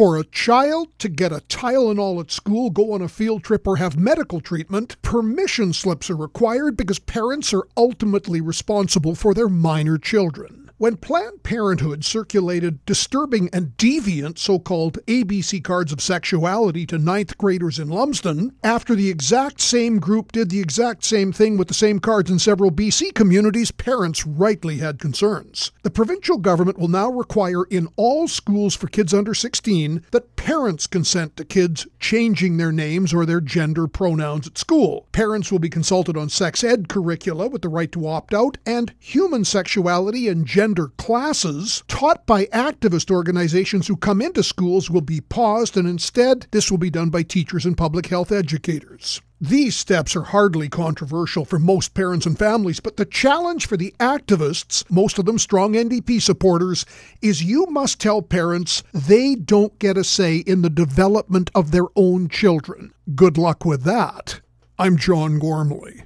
For a child to get a Tylenol at school, go on a field trip, or have medical treatment, permission slips are required because parents are ultimately responsible for their minor children. When Planned Parenthood circulated disturbing and deviant so called ABC cards of sexuality to ninth graders in Lumsden, after the exact same group did the exact same thing with the same cards in several BC communities, parents rightly had concerns. The provincial government will now require in all schools for kids under 16 that parents consent to kids changing their names or their gender pronouns at school. Parents will be consulted on sex ed curricula with the right to opt out, and human sexuality and gender gender classes taught by activist organizations who come into schools will be paused, and instead, this will be done by teachers and public health educators. These steps are hardly controversial for most parents and families, but the challenge for the activists, most of them strong NDP supporters, is you must tell parents they don't get a say in the development of their own children. Good luck with that. I'm John Gormley.